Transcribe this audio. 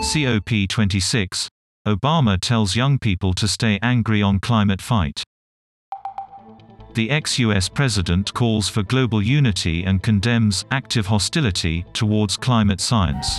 COP26 Obama tells young people to stay angry on climate fight. The ex-US president calls for global unity and condemns active hostility towards climate science.